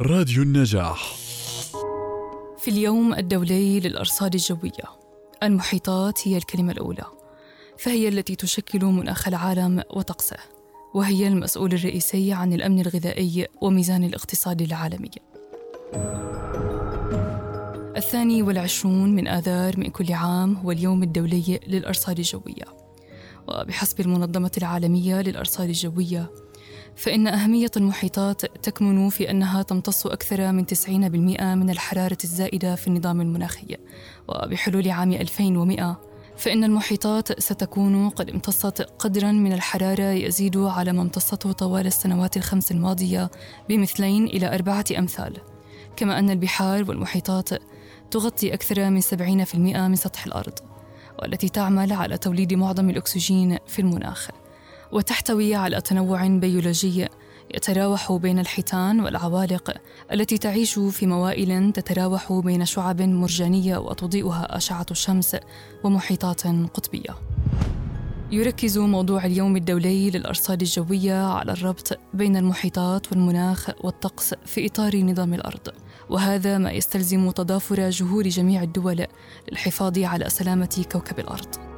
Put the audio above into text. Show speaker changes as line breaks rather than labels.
راديو النجاح.
في اليوم الدولي للأرصاد الجوية المحيطات هي الكلمة الأولى فهي التي تشكل مناخ العالم وطقسه وهي المسؤول الرئيسي عن الأمن الغذائي وميزان الاقتصاد العالمي. الثاني والعشرون من آذار من كل عام هو اليوم الدولي للأرصاد الجوية. وبحسب المنظمة العالمية للأرصاد الجوية فإن أهمية المحيطات تكمن في أنها تمتص أكثر من 90% من الحرارة الزائدة في النظام المناخي. وبحلول عام 2100 فإن المحيطات ستكون قد امتصت قدرا من الحرارة يزيد على ما امتصته طوال السنوات الخمس الماضية بمثلين إلى أربعة أمثال. كما أن البحار والمحيطات تغطي أكثر من 70% من سطح الأرض والتي تعمل على توليد معظم الأكسجين في المناخ. وتحتوي على تنوع بيولوجي يتراوح بين الحيتان والعوالق التي تعيش في موائل تتراوح بين شعب مرجانية وتضيئها أشعة الشمس ومحيطات قطبية. يركز موضوع اليوم الدولي للأرصاد الجوية على الربط بين المحيطات والمناخ والطقس في إطار نظام الأرض وهذا ما يستلزم تضافر جهود جميع الدول للحفاظ على سلامة كوكب الأرض.